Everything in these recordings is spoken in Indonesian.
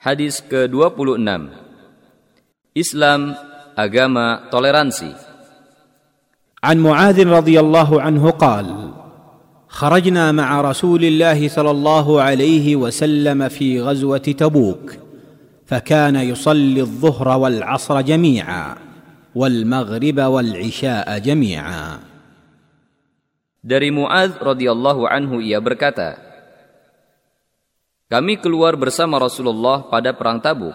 Hadis ke-26. Islam agama toleransi. عن معاذ رضي الله عنه قال خرجنا مع رسول الله صلى الله عليه وسلم في غزوه تبوك فكان يصلي الظهر والعصر جميعا والمغرب والعشاء جميعا Dari Muadz radhiyallahu anhu ia berkata Kami keluar bersama Rasulullah pada perang Tabuk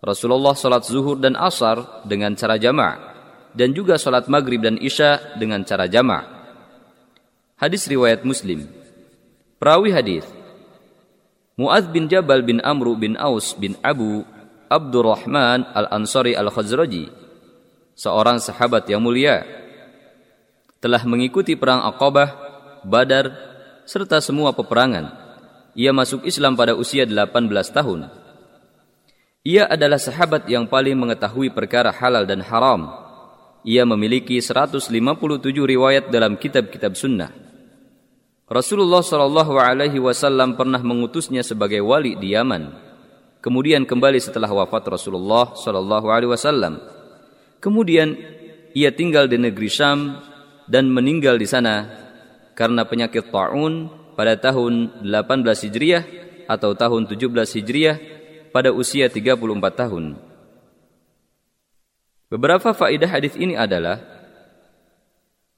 Rasulullah salat zuhur dan asar dengan cara jama' dan juga salat maghrib dan isya dengan cara jama'. Hadis riwayat Muslim. Perawi hadis Muadz bin Jabal bin Amru bin Aus bin Abu Abdurrahman Al-Ansari Al-Khazraji, seorang sahabat yang mulia, telah mengikuti perang Aqabah, Badar, serta semua peperangan. Ia masuk Islam pada usia 18 tahun. Ia adalah sahabat yang paling mengetahui perkara halal dan haram ia memiliki 157 riwayat dalam kitab-kitab sunnah. Rasulullah Wasallam pernah mengutusnya sebagai wali di Yaman. Kemudian kembali setelah wafat Rasulullah Wasallam. Kemudian ia tinggal di negeri Syam dan meninggal di sana karena penyakit taun pada tahun 18 Hijriah atau tahun 17 Hijriah pada usia 34 tahun. Beberapa faedah hadis ini adalah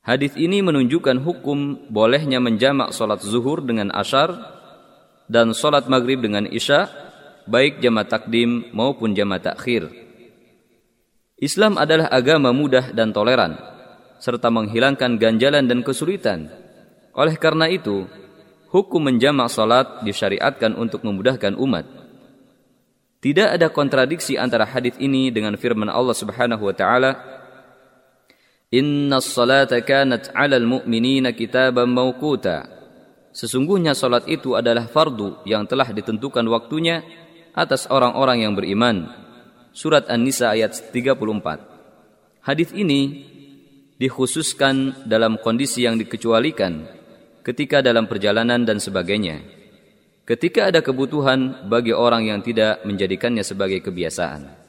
hadis ini menunjukkan hukum bolehnya menjamak solat zuhur dengan ashar dan solat maghrib dengan isya baik jamaah takdim maupun jamaah takhir. Islam adalah agama mudah dan toleran serta menghilangkan ganjalan dan kesulitan. Oleh karena itu, hukum menjamak solat disyariatkan untuk memudahkan umat. Tidak ada kontradiksi antara hadis ini dengan firman Allah Subhanahu wa taala, "Inna salata kanat 'alal mu'minina kitaban mawquta." Sesungguhnya salat itu adalah fardu yang telah ditentukan waktunya atas orang-orang yang beriman. Surat An-Nisa ayat 34. Hadis ini dikhususkan dalam kondisi yang dikecualikan ketika dalam perjalanan dan sebagainya ketika ada kebutuhan bagi orang yang tidak menjadikannya sebagai kebiasaan.